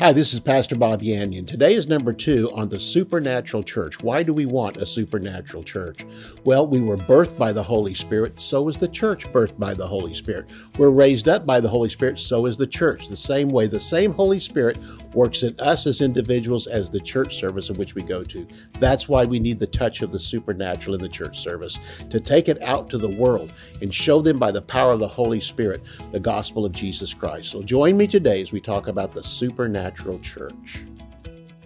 Hi, this is Pastor Bob Yandian. Today is number two on the supernatural church. Why do we want a supernatural church? Well, we were birthed by the Holy Spirit, so is the church birthed by the Holy Spirit. We're raised up by the Holy Spirit, so is the church. The same way, the same Holy Spirit works in us as individuals as the church service in which we go to. That's why we need the touch of the supernatural in the church service to take it out to the world and show them by the power of the Holy Spirit the gospel of Jesus Christ. So join me today as we talk about the supernatural Natural Church.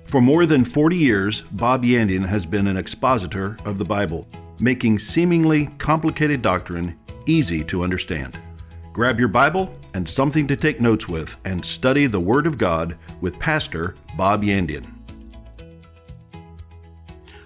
For more than 40 years, Bob Yandian has been an expositor of the Bible, making seemingly complicated doctrine easy to understand. Grab your Bible and something to take notes with and study the Word of God with Pastor Bob Yandian.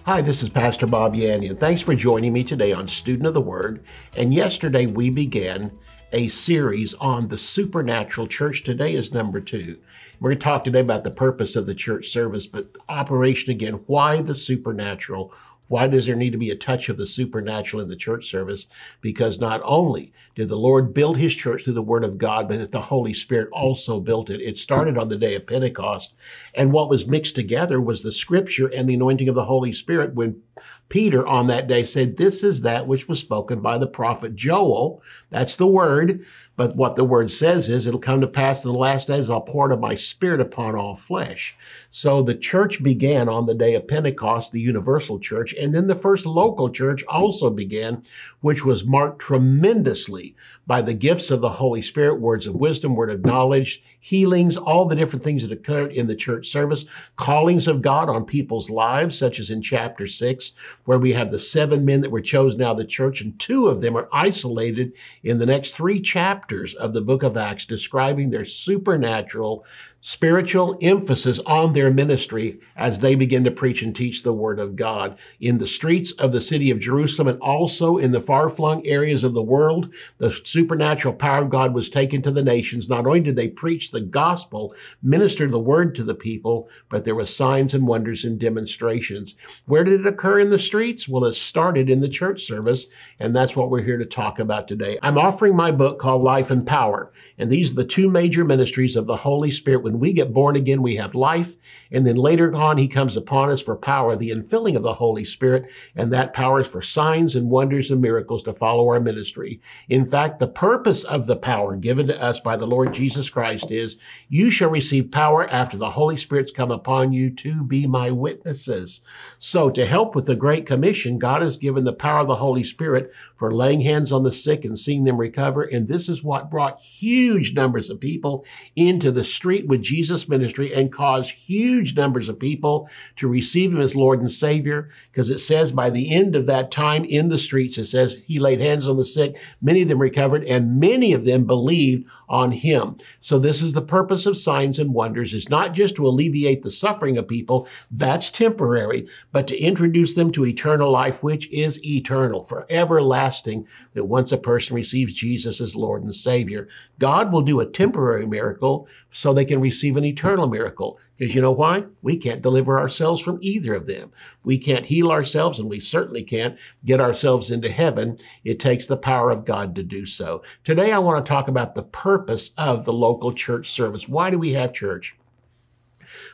Hi, this is Pastor Bob Yandian. Thanks for joining me today on Student of the Word. And yesterday we began a series on the supernatural church. Today is number two. We're going to talk today about the purpose of the church service, but operation again. Why the supernatural? Why does there need to be a touch of the supernatural in the church service? Because not only did the Lord build his church through the word of God, but the Holy Spirit also built it. It started on the day of Pentecost. And what was mixed together was the scripture and the anointing of the Holy Spirit when Peter on that day said, This is that which was spoken by the prophet Joel. That's the word. But what the word says is, it'll come to pass in the last days, I'll pour out of my spirit upon all flesh. So the church began on the day of Pentecost, the universal church, and then the first local church also began, which was marked tremendously by the gifts of the Holy Spirit, words of wisdom, word of knowledge, healings, all the different things that occurred in the church service, callings of God on people's lives, such as in chapter six, where we have the seven men that were chosen out of the church, and two of them are isolated in the next three chapters of the book of Acts, describing their supernatural spiritual emphasis on their ministry as they begin to preach and teach the word of God in the streets of the city of Jerusalem and also in the far flung areas of the world. The supernatural power of God was taken to the nations. Not only did they preach the gospel, minister the word to the people, but there were signs and wonders and demonstrations. Where did it occur in the streets? Well, it started in the church service, and that's what we're here to talk about today. I'm offering my book called Life and Power, and these are the two major ministries of the Holy Spirit we get born again, we have life. And then later on, he comes upon us for power, the infilling of the Holy Spirit. And that power is for signs and wonders and miracles to follow our ministry. In fact, the purpose of the power given to us by the Lord Jesus Christ is you shall receive power after the Holy Spirit's come upon you to be my witnesses. So to help with the Great Commission, God has given the power of the Holy Spirit for laying hands on the sick and seeing them recover. And this is what brought huge numbers of people into the street with Jesus' ministry and caused huge numbers of people to receive him as Lord and Savior. Because it says by the end of that time in the streets, it says he laid hands on the sick, many of them recovered, and many of them believed on him. So this is the purpose of signs and wonders is not just to alleviate the suffering of people. That's temporary, but to introduce them to eternal life, which is eternal, for everlasting, that once a person receives Jesus as Lord and Savior, God will do a temporary miracle so they can receive an eternal miracle. Because you know why? We can't deliver ourselves from either of them. We can't heal ourselves, and we certainly can't get ourselves into heaven. It takes the power of God to do so. Today, I want to talk about the purpose of the local church service. Why do we have church?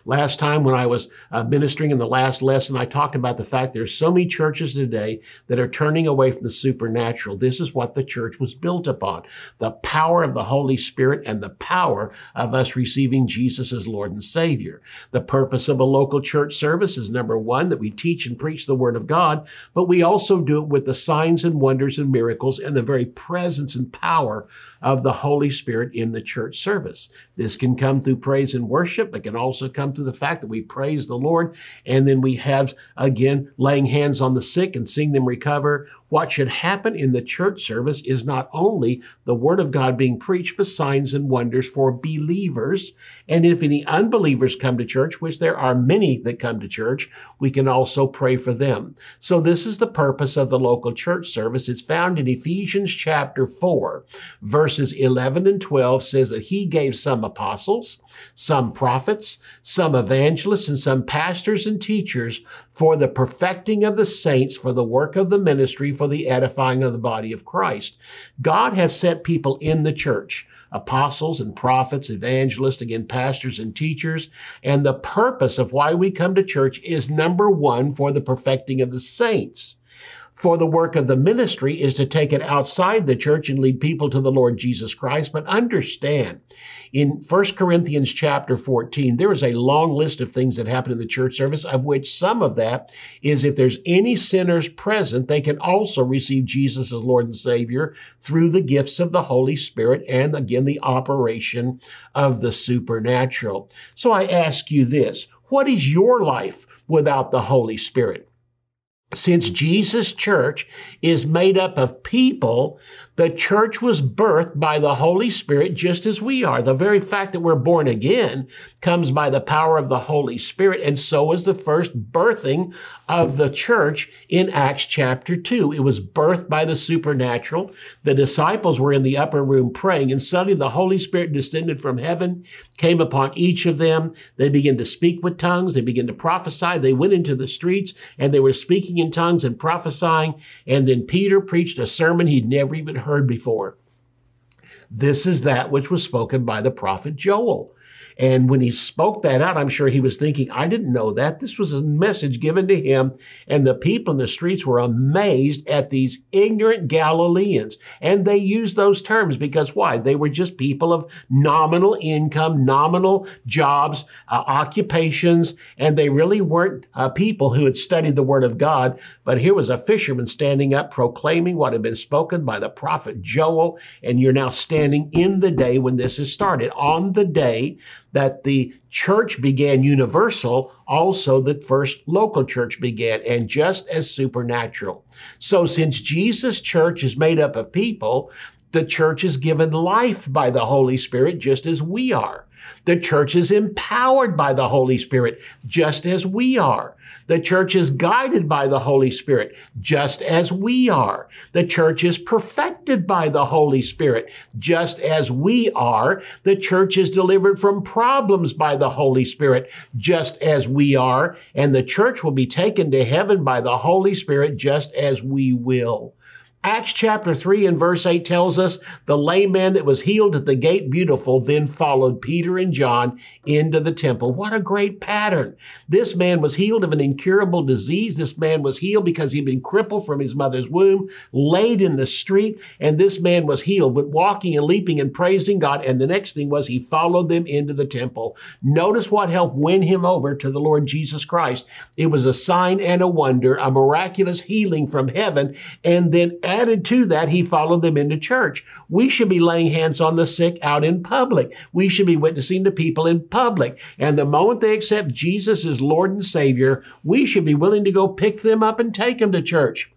Last time when I was uh, ministering in the last lesson, I talked about the fact there's so many churches today that are turning away from the supernatural. This is what the church was built upon. The power of the Holy Spirit and the power of us receiving Jesus as Lord and Savior. The purpose of a local church service is number one, that we teach and preach the Word of God, but we also do it with the signs and wonders and miracles and the very presence and power of the Holy Spirit in the church service. This can come through praise and worship, but can also come through the fact that we praise the Lord and then we have again laying hands on the sick and seeing them recover what should happen in the church service is not only the word of God being preached, but signs and wonders for believers. And if any unbelievers come to church, which there are many that come to church, we can also pray for them. So this is the purpose of the local church service. It's found in Ephesians chapter 4, verses 11 and 12 says that he gave some apostles, some prophets, some evangelists, and some pastors and teachers for the perfecting of the saints, for the work of the ministry, for the edifying of the body of Christ. God has set people in the church apostles and prophets, evangelists, again, pastors and teachers. And the purpose of why we come to church is number one, for the perfecting of the saints for the work of the ministry is to take it outside the church and lead people to the Lord Jesus Christ. But understand, in 1 Corinthians chapter 14, there is a long list of things that happen in the church service, of which some of that is if there's any sinners present, they can also receive Jesus as Lord and Savior through the gifts of the Holy Spirit and again, the operation of the supernatural. So I ask you this, what is your life without the Holy Spirit? Since Jesus' church is made up of people the church was birthed by the Holy Spirit just as we are. The very fact that we're born again comes by the power of the Holy Spirit. And so was the first birthing of the church in Acts chapter 2. It was birthed by the supernatural. The disciples were in the upper room praying, and suddenly the Holy Spirit descended from heaven, came upon each of them. They began to speak with tongues. They began to prophesy. They went into the streets and they were speaking in tongues and prophesying. And then Peter preached a sermon he'd never even heard before. This is that which was spoken by the prophet Joel. And when he spoke that out, I'm sure he was thinking, I didn't know that. This was a message given to him. And the people in the streets were amazed at these ignorant Galileans. And they used those terms because why? They were just people of nominal income, nominal jobs, uh, occupations, and they really weren't uh, people who had studied the word of God. But here was a fisherman standing up proclaiming what had been spoken by the prophet Joel. And you're now standing in the day when this is started, on the day that the church began universal, also the first local church began, and just as supernatural. So since Jesus' church is made up of people, the church is given life by the Holy Spirit just as we are. The church is empowered by the Holy Spirit just as we are. The church is guided by the Holy Spirit, just as we are. The church is perfected by the Holy Spirit, just as we are. The church is delivered from problems by the Holy Spirit, just as we are. And the church will be taken to heaven by the Holy Spirit, just as we will. Acts chapter 3 and verse 8 tells us the lame man that was healed at the gate beautiful then followed Peter and John into the temple. What a great pattern. This man was healed of an incurable disease. This man was healed because he'd been crippled from his mother's womb, laid in the street, and this man was healed, went walking and leaping and praising God. And the next thing was he followed them into the temple. Notice what helped win him over to the Lord Jesus Christ. It was a sign and a wonder, a miraculous healing from heaven, and then added to that, he followed them into church. We should be laying hands on the sick out in public. We should be witnessing to people in public. And the moment they accept Jesus as Lord and Savior, we should be willing to go pick them up and take them to church.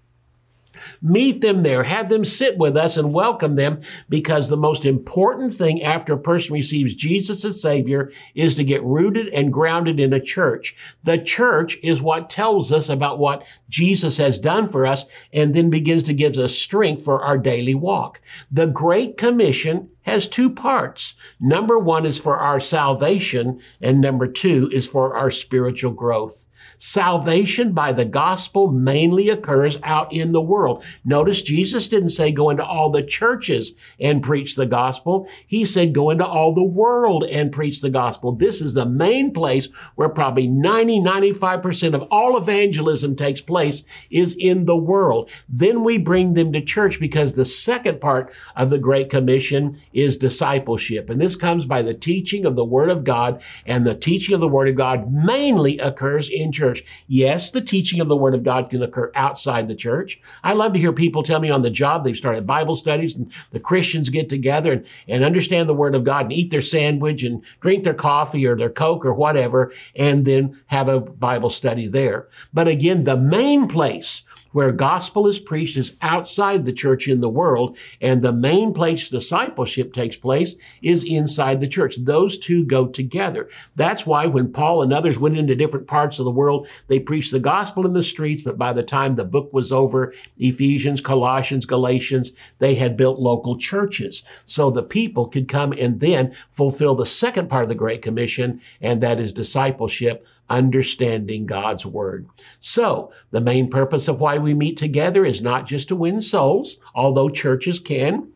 Meet them there. Have them sit with us and welcome them because the most important thing after a person receives Jesus as Savior is to get rooted and grounded in a church. The church is what tells us about what Jesus has done for us and then begins to give us strength for our daily walk. The Great Commission has two parts. Number one is for our salvation, and number two is for our spiritual growth. Salvation by the gospel mainly occurs out in the world. Notice Jesus didn't say go into all the churches and preach the gospel. He said go into all the world and preach the gospel. This is the main place where probably 90, 95% of all evangelism takes place is in the world. Then we bring them to church because the second part of the Great Commission is discipleship. And this comes by the teaching of the Word of God and the teaching of the Word of God mainly occurs in church. Yes, the teaching of the Word of God can occur outside the church. I love to hear people tell me on the job they've started Bible studies and the Christians get together and, and understand the Word of God and eat their sandwich and drink their coffee or their Coke or whatever, and then have a Bible study there. But again, the main place where gospel is preached is outside the church in the world, and the main place discipleship takes place is inside the church. Those two go together. That's why when Paul and others went into different parts of the world, they preached the gospel in the streets, but by the time the book was over, Ephesians, Colossians, Galatians, they had built local churches. So the people could come and then fulfill the second part of the Great Commission, and that is discipleship understanding God's Word. So, the main purpose of why we meet together is not just to win souls, although churches can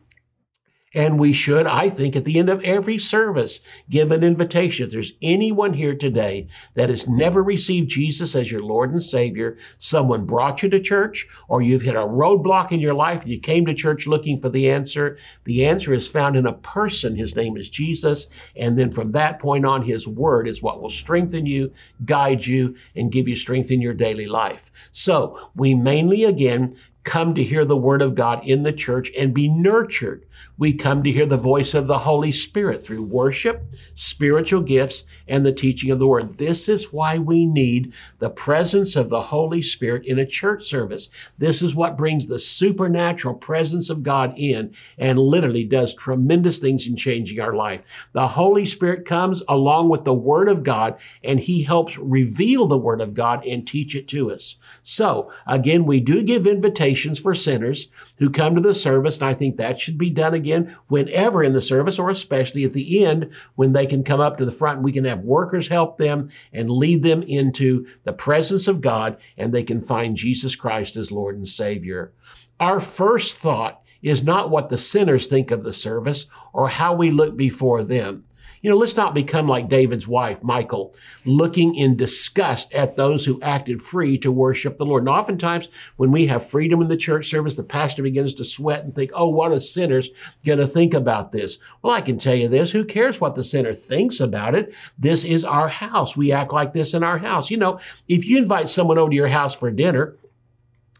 And we should, I think, at the end of every service, give an invitation. If there's anyone here today that has never received Jesus as your Lord and Savior, someone brought you to church, or you've hit a roadblock in your life and you came to church looking for the answer, the answer is found in a person. His name is Jesus. And then from that point on, His Word is what will strengthen you, guide you, and give you strength in your daily life. So we mainly, again, come to hear the word of God in the church and be nurtured. We come to hear the voice of the Holy Spirit through worship, spiritual gifts, and the teaching of the word. This is why we need the presence of the Holy Spirit in a church service. This is what brings the supernatural presence of God in and literally does tremendous things in changing our life. The Holy Spirit comes along with the word of God and he helps reveal the word of God and teach it to us. So again, we do give invitations for sinners who come to the service. And I think that should be done again whenever in the service or especially at the end when they can come up to the front we can have workers help them and lead them into the presence of God and they can find Jesus Christ as Lord and Savior. Our first thought is not what the sinners think of the service or how we look before them. You know, let's not become like David's wife, Michal, looking in disgust at those who acted free to worship the Lord. And oftentimes, when we have freedom in the church service, the pastor begins to sweat and think, oh, what are sinners going to think about this? Well, I can tell you this who cares what the sinner thinks about it? This is our house. We act like this in our house. You know, if you invite someone over to your house for dinner,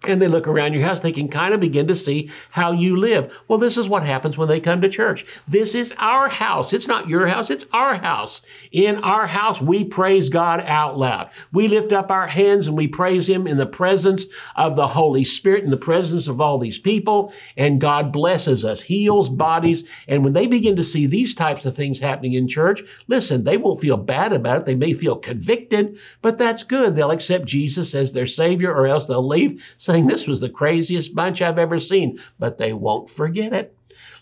and they look around your house, they can kind of begin to see how you live. Well, this is what happens when they come to church. This is our house. It's not your house. It's our house. In our house, we praise God out loud. We lift up our hands and we praise Him in the presence of the Holy Spirit, in the presence of all these people. And God blesses us, heals bodies. And when they begin to see these types of things happening in church, listen, they won't feel bad about it. They may feel convicted, but that's good. They'll accept Jesus as their Savior or else they'll leave saying, This was the craziest bunch I've ever seen, but they won't forget it.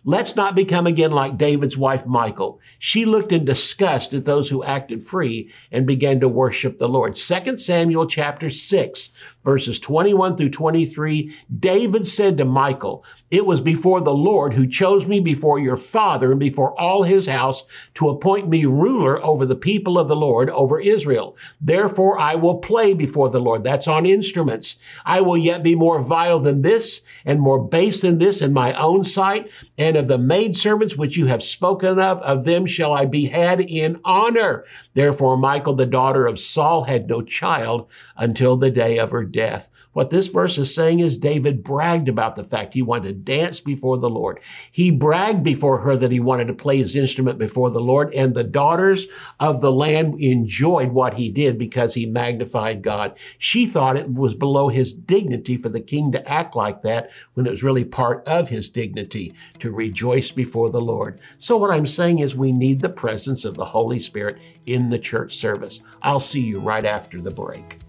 Let's not become again like David's wife, Michal. She looked in disgust at those who acted free and began to worship the Lord. 2 Samuel chapter 6, verses 21 through 23, David said to Michal, It was before the Lord who chose me before your father and before all his house to appoint me ruler over the people of the Lord, over Israel. Therefore I will play before the Lord. That's on instruments. I will yet be more vile than this and more base than this in my own sight. And of the maidservants which you have spoken of, of them shall I be had in honor. Therefore Michal, the daughter of Saul, had no child until the day of her death. What this verse is saying is David bragged about the fact he wanted to dance before the Lord. He bragged before her that he wanted to play his instrument before the Lord, and the daughters of the land enjoyed what he did because he magnified God. She thought it was below his dignity for the king to act like that when it was really part of his dignity to rejoice before the Lord. So what I'm saying is we need the presence of the Holy Spirit in the church service. I'll see you right after the break.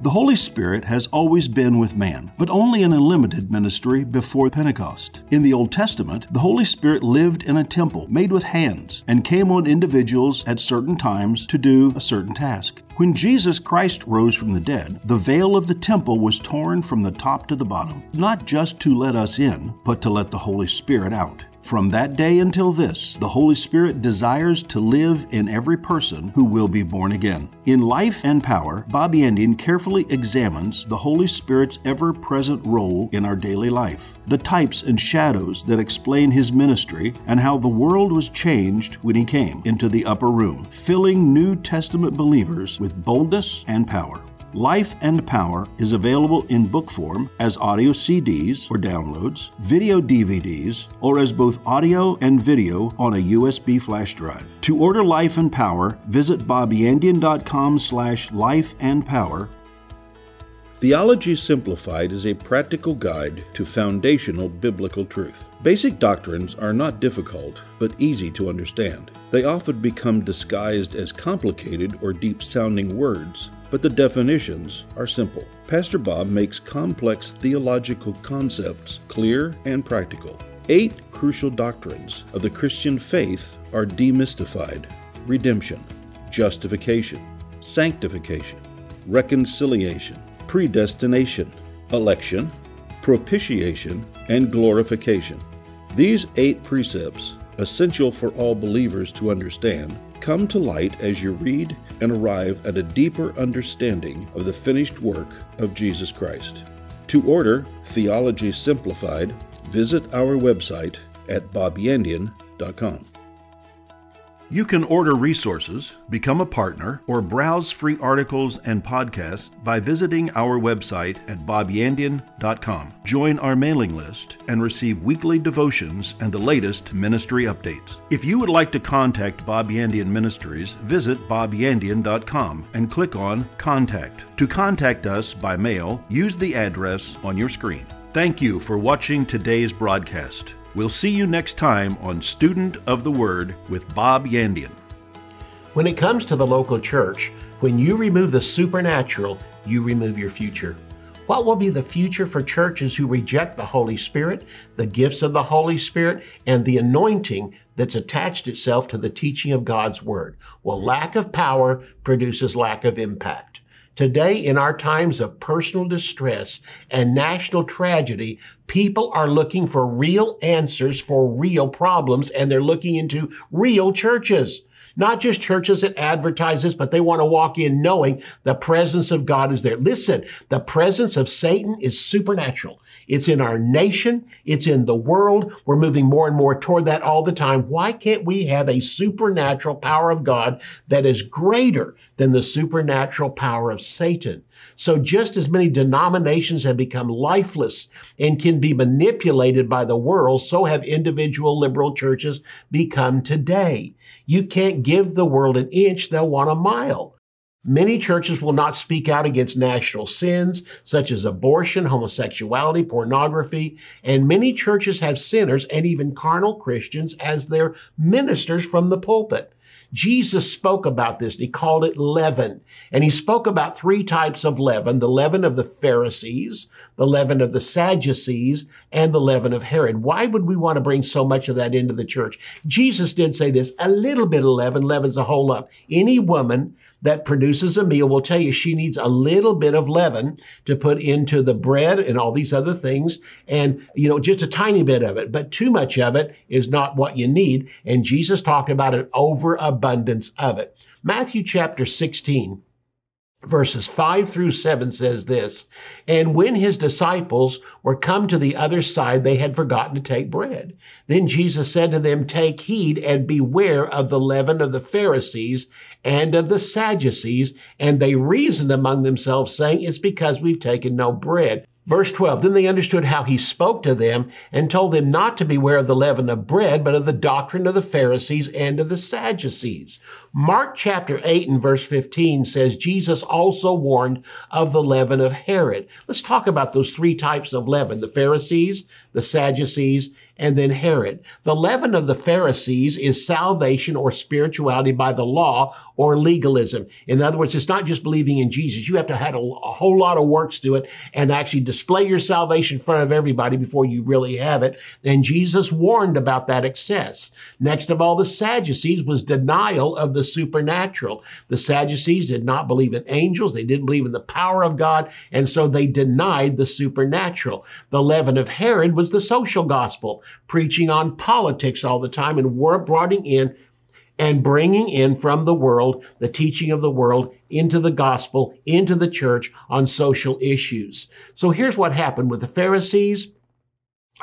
The Holy Spirit has always been with man, but only in a limited ministry before Pentecost. In the Old Testament, the Holy Spirit lived in a temple made with hands and came on individuals at certain times to do a certain task. When Jesus Christ rose from the dead, the veil of the temple was torn from the top to the bottom, not just to let us in, but to let the Holy Spirit out. From that day until this, the Holy Spirit desires to live in every person who will be born again. In Life and Power, Bobby Yandian carefully examines the Holy Spirit's ever present role in our daily life, the types and shadows that explain his ministry, and how the world was changed when he came into the upper room, filling New Testament believers with boldness and power. Life and Power is available in book form as audio CDs or downloads, video DVDs, or as both audio and video on a USB flash drive. To order Life and Power, visit bobyandian.com slash life and power. Theology Simplified is a practical guide to foundational biblical truth. Basic doctrines are not difficult, but easy to understand. They often become disguised as complicated or deep sounding words but the definitions are simple. Pastor Bob makes complex theological concepts clear and practical. Eight crucial doctrines of the Christian faith are demystified redemption, justification, sanctification, reconciliation, predestination, election, propitiation, and glorification. These eight precepts, essential for all believers to understand, come to light as you read and arrive at a deeper understanding of the finished work of Jesus Christ. To order Theology Simplified, visit our website at bobyandian.com. You can order resources, become a partner, or browse free articles and podcasts by visiting our website at bobyandian.com. Join our mailing list and receive weekly devotions and the latest ministry updates. If you would like to contact Bob Yandian Ministries, visit bobyandian.com and click on Contact. To contact us by mail, use the address on your screen. Thank you for watching today's broadcast. We'll see you next time on Student of the Word with Bob Yandian. When it comes to the local church, when you remove the supernatural, you remove your future. What will be the future for churches who reject the Holy Spirit, the gifts of the Holy Spirit, and the anointing that's attached itself to the teaching of God's Word? Well, lack of power produces lack of impact. Today, in our times of personal distress and national tragedy, people are looking for real answers for real problems and they're looking into real churches. Not just churches that advertise this, but they want to walk in knowing the presence of God is there. Listen, the presence of Satan is supernatural. It's in our nation. It's in the world. We're moving more and more toward that all the time. Why can't we have a supernatural power of God that is greater than the supernatural power of Satan. So just as many denominations have become lifeless and can be manipulated by the world, so have individual liberal churches become today. You can't give the world an inch, they'll want a mile. Many churches will not speak out against national sins such as abortion, homosexuality, pornography, and many churches have sinners and even carnal Christians as their ministers from the pulpit. Jesus spoke about this. He called it leaven. And he spoke about three types of leaven, the leaven of the Pharisees, the leaven of the Sadducees, and the leaven of Herod. Why would we want to bring so much of that into the church? Jesus did say this, a little bit of leaven leavens a whole lump. Any woman that produces a meal will tell you she needs a little bit of leaven to put into the bread and all these other things. And, you know, just a tiny bit of it, but too much of it is not what you need. And Jesus talked about an overabundance of it. Matthew chapter 16 verses 5 through 7 says this and when his disciples were come to the other side they had forgotten to take bread. Then jesus said to them take heed and beware of the leaven of the pharisees and of the sadducees. And they reasoned among themselves saying it's because we've taken no bread Verse 12, then they understood how he spoke to them and told them not to beware of the leaven of bread, but of the doctrine of the Pharisees and of the Sadducees. Mark chapter 8 and verse 15 says Jesus also warned of the leaven of Herod. Let's talk about those three types of leaven, the Pharisees, the Sadducees, and then Herod. The leaven of the Pharisees is salvation or spirituality by the law or legalism. In other words, it's not just believing in Jesus. You have to have a, a whole lot of works to it and actually display your salvation in front of everybody before you really have it. And Jesus warned about that excess. Next of all, the Sadducees was denial of the supernatural. The Sadducees did not believe in angels. They didn't believe in the power of God. And so they denied the supernatural. The leaven of Herod was the social gospel preaching on politics all the time and we're bringing in and bringing in from the world the teaching of the world into the gospel, into the church on social issues. So here's what happened with the Pharisees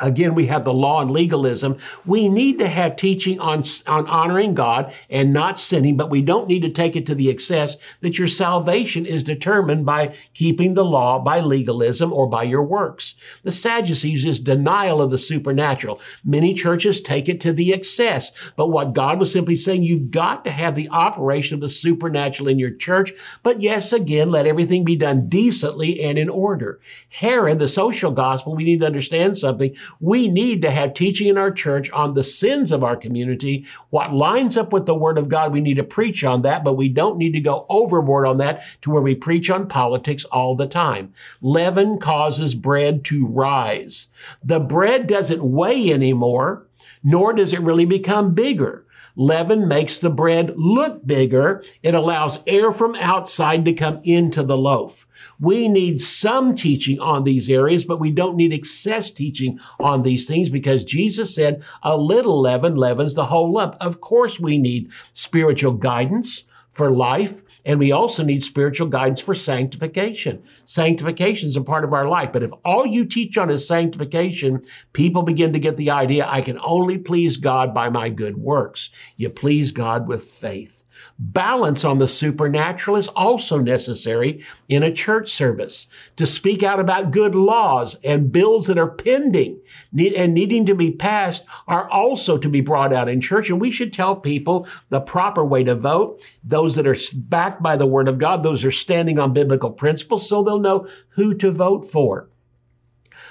Again, we have the law and legalism. We need to have teaching on, on honoring God and not sinning, but we don't need to take it to the excess that your salvation is determined by keeping the law, by legalism, or by your works. The Sadducees is denial of the supernatural. Many churches take it to the excess, but what God was simply saying, you've got to have the operation of the supernatural in your church, but yes, again, let everything be done decently and in order. Herod, the social gospel, we need to understand something we need to have teaching in our church on the sins of our community. What lines up with the word of God, we need to preach on that, but we don't need to go overboard on that to where we preach on politics all the time. Leaven causes bread to rise. The bread doesn't weigh anymore, nor does it really become bigger. Leaven makes the bread look bigger. It allows air from outside to come into the loaf. We need some teaching on these areas, but we don't need excess teaching on these things because Jesus said a little leaven leavens the whole lump. Of course, we need spiritual guidance for life. And we also need spiritual guidance for sanctification. Sanctification is a part of our life. But if all you teach on is sanctification, people begin to get the idea I can only please God by my good works. You please God with faith. Balance on the supernatural is also necessary in a church service. To speak out about good laws and bills that are pending and needing to be passed are also to be brought out in church. And we should tell people the proper way to vote, those that are backed by the Word of God, those are standing on biblical principles, so they'll know who to vote for.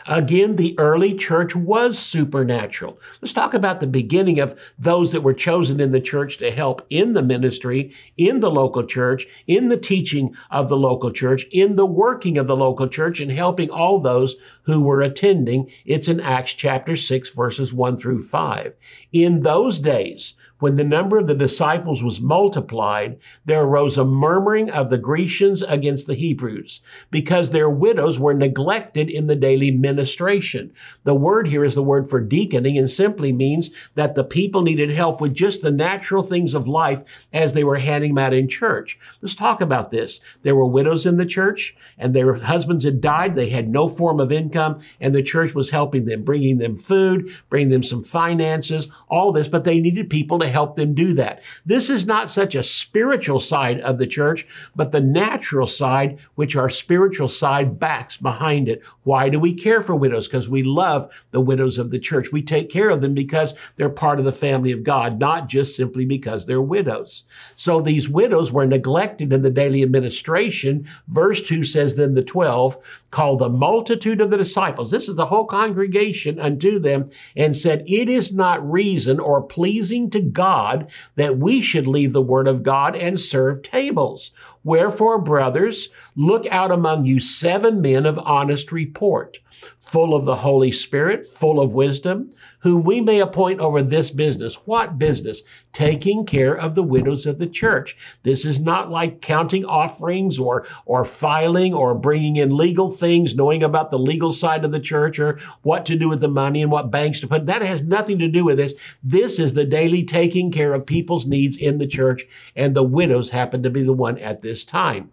Again, the early church was supernatural. Let's talk about the beginning of those that were chosen in the church to help in the ministry, in the local church, in the teaching of the local church, in the working of the local church, and helping all those who were attending. It's in Acts chapter 6, verses 1 through 5. In those days, when the number of the disciples was multiplied, there arose a murmuring of the Grecians against the Hebrews because their widows were neglected in the daily ministration. The word here is the word for deaconing and simply means that the people needed help with just the natural things of life as they were handing them out in church. Let's talk about this. There were widows in the church and their husbands had died. They had no form of income and the church was helping them, bringing them food, bringing them some finances, all this, but they needed people to help them do that. This is not such a spiritual side of the church, but the natural side, which our spiritual side backs behind it. Why do we care for widows? Because we love the widows of the church. We take care of them because they're part of the family of God, not just simply because they're widows. So these widows were neglected in the daily administration. Verse 2 says, Then the 12 called the multitude of the disciples. This is the whole congregation unto them and said, It is not reason or pleasing to God that we should leave the word of God and serve tables. Wherefore, brothers, look out among you seven men of honest report, full of the Holy Spirit, full of wisdom, whom we may appoint over this business. What business? Taking care of the widows of the church. This is not like counting offerings or, or filing or bringing in legal things, knowing about the legal side of the church or what to do with the money and what banks to put. That has nothing to do with this. This is the daily taking care of people's needs in the church, and the widows happen to be the one at this time.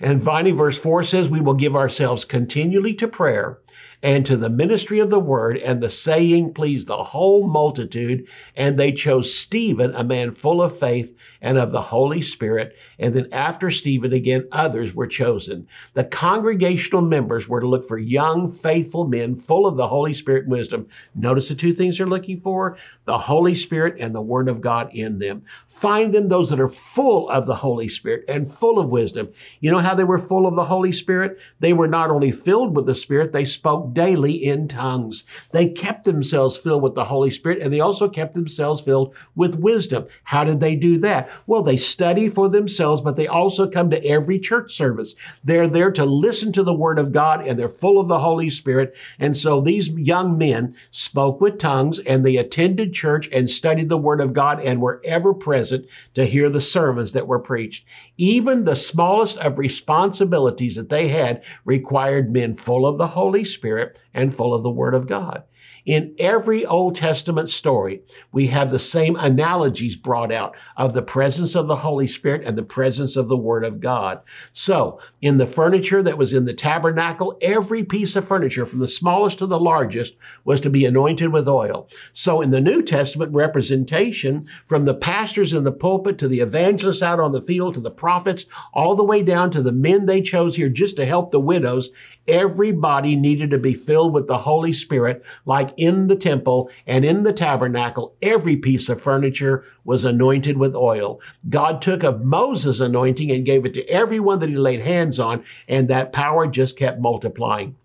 And finally, verse 4 says, We will give ourselves continually to prayer and to the ministry of the word, and the saying pleased the whole multitude. And they chose Stephen, a man full of faith and of the Holy Spirit. And then after Stephen, again, others were chosen. The congregational members were to look for young, faithful men full of the Holy Spirit and wisdom. Notice the two things they're looking for the Holy Spirit and the Word of God in them. Find them those that are full of the Holy Spirit and full of wisdom. You know how they were full of the Holy Spirit? They were not only filled with the Spirit, they spoke daily in tongues. They kept themselves filled with the Holy Spirit and they also kept themselves filled with wisdom. How did they do that? Well, they study for themselves, but they also come to every church service. They're there to listen to the Word of God and they're full of the Holy Spirit. And so these young men spoke with tongues and they attended church and studied the Word of God and were ever present to hear the sermons that were preached. Even the smallest of responsibilities that they had required men full of the Holy Spirit Spirit and full of the Word of God. In every Old Testament story, we have the same analogies brought out of the presence of the Holy Spirit and the presence of the Word of God. So, in the furniture that was in the tabernacle, every piece of furniture, from the smallest to the largest, was to be anointed with oil. So, in the New Testament representation, from the pastors in the pulpit to the evangelists out on the field to the prophets, all the way down to the men they chose here just to help the widows, everybody needed to be filled with the Holy Spirit like in the temple and in the tabernacle, every piece of furniture was anointed with oil. God took of Moses' anointing and gave it to everyone that he laid hands on, and that power just kept multiplying.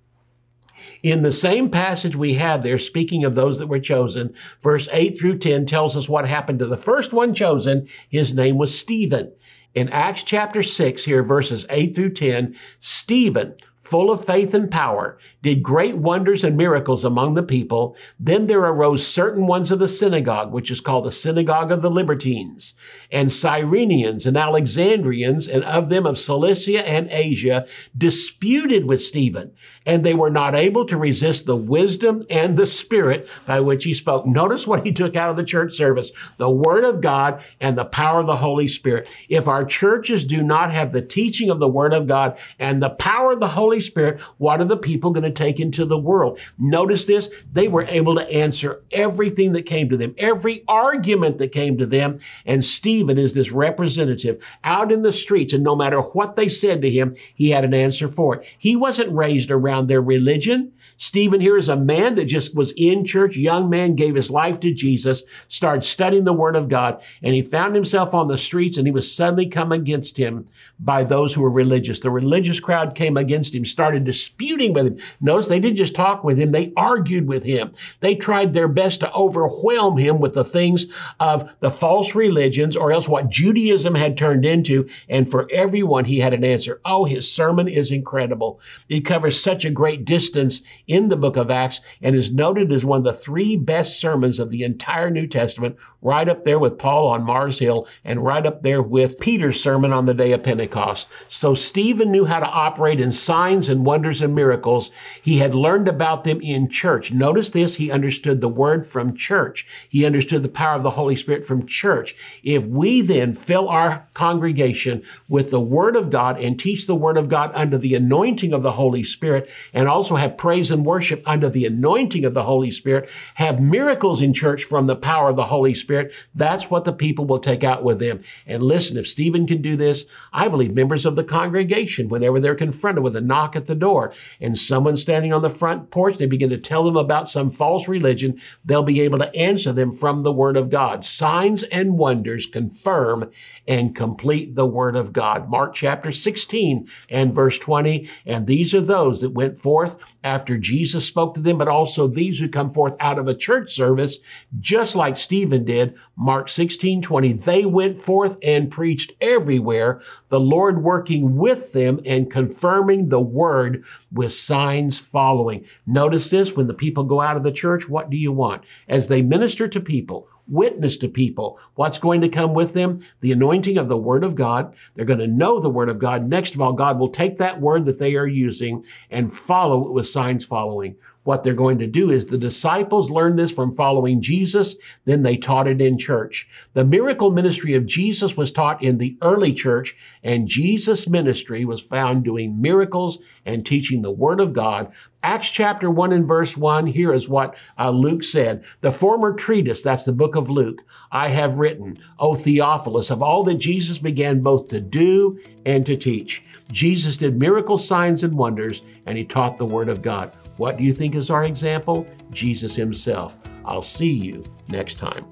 In the same passage we have there, speaking of those that were chosen, verse 8 through 10 tells us what happened to the first one chosen. His name was Stephen. In Acts chapter 6, here, verses 8 through 10, Stephen, full of faith and power, did great wonders and miracles among the people. Then there arose certain ones of the synagogue, which is called the synagogue of the Libertines, and Cyrenians and Alexandrians, and of them of Cilicia and Asia, disputed with Stephen, and they were not able to resist the wisdom and the spirit by which he spoke. Notice what he took out of the church service the word of God and the power of the Holy Spirit. If our churches do not have the teaching of the word of God and the power of the Holy Spirit, what are the people going to take into the world? Notice this. They were able to answer everything that came to them, every argument that came to them. And Stephen is this representative out in the streets. And no matter what they said to him, he had an answer for it. He wasn't raised around their religion. Stephen here is a man that just was in church, young man, gave his life to Jesus, started studying the word of God, and he found himself on the streets and he was suddenly come against him by those who were religious. The religious crowd came against him, started disputing with him. Notice they didn't just talk with him, they argued with him. They tried their best to overwhelm him with the things of the false religions or else what Judaism had turned into. And for everyone, he had an answer. Oh, his sermon is incredible. It covers such a great distance in the book of Acts and is noted as one of the three best sermons of the entire New Testament, right up there with Paul on Mars Hill and right up there with Peter's sermon on the day of Pentecost. So Stephen knew how to operate in signs and wonders and miracles. He had learned about them in church. Notice this, he understood the word from church. He understood the power of the Holy Spirit from church. If we then fill our congregation with the word of God and teach the word of God under the anointing of the Holy Spirit and also have praise and worship under the anointing of the Holy Spirit, have miracles in church from the power of the Holy Spirit. That's what the people will take out with them. And listen, if Stephen can do this, I believe members of the congregation, whenever they're confronted with a knock at the door and someone standing on the front porch, they begin to tell them about some false religion, they'll be able to answer them from the Word of God. Signs and wonders confirm and complete the Word of God. Mark chapter 16 and verse 20. And these are those that went forth after Jesus spoke to them, but also these who come forth out of a church service, just like Stephen did. Mark 16, 20. They went forth and preached everywhere, the Lord working with them and confirming the word with signs following. Notice this when the people go out of the church, what do you want? As they minister to people, witness to people. What's going to come with them? The anointing of the Word of God. They're going to know the Word of God. Next of all, God will take that Word that they are using and follow it with signs following. What they're going to do is the disciples learned this from following Jesus, then they taught it in church. The miracle ministry of Jesus was taught in the early church, and Jesus' ministry was found doing miracles and teaching the Word of God Acts chapter 1 and verse 1, here is what uh, Luke said. The former treatise, that's the book of Luke, I have written, O Theophilus, of all that Jesus began both to do and to teach. Jesus did miracle signs and wonders, and he taught the word of God. What do you think is our example? Jesus himself. I'll see you next time.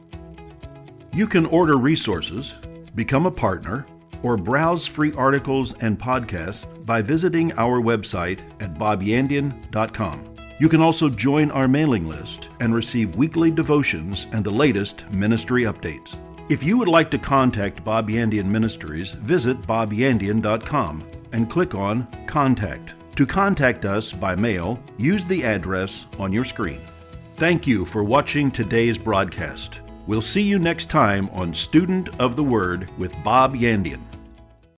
You can order resources, become a partner, or browse free articles and podcasts by visiting our website at bobyandian.com. You can also join our mailing list and receive weekly devotions and the latest ministry updates. If you would like to contact Bob Yandian Ministries, visit bobyandian.com and click on Contact. To contact us by mail, use the address on your screen. Thank you for watching today's broadcast. We'll see you next time on Student of the Word with Bob Yandian.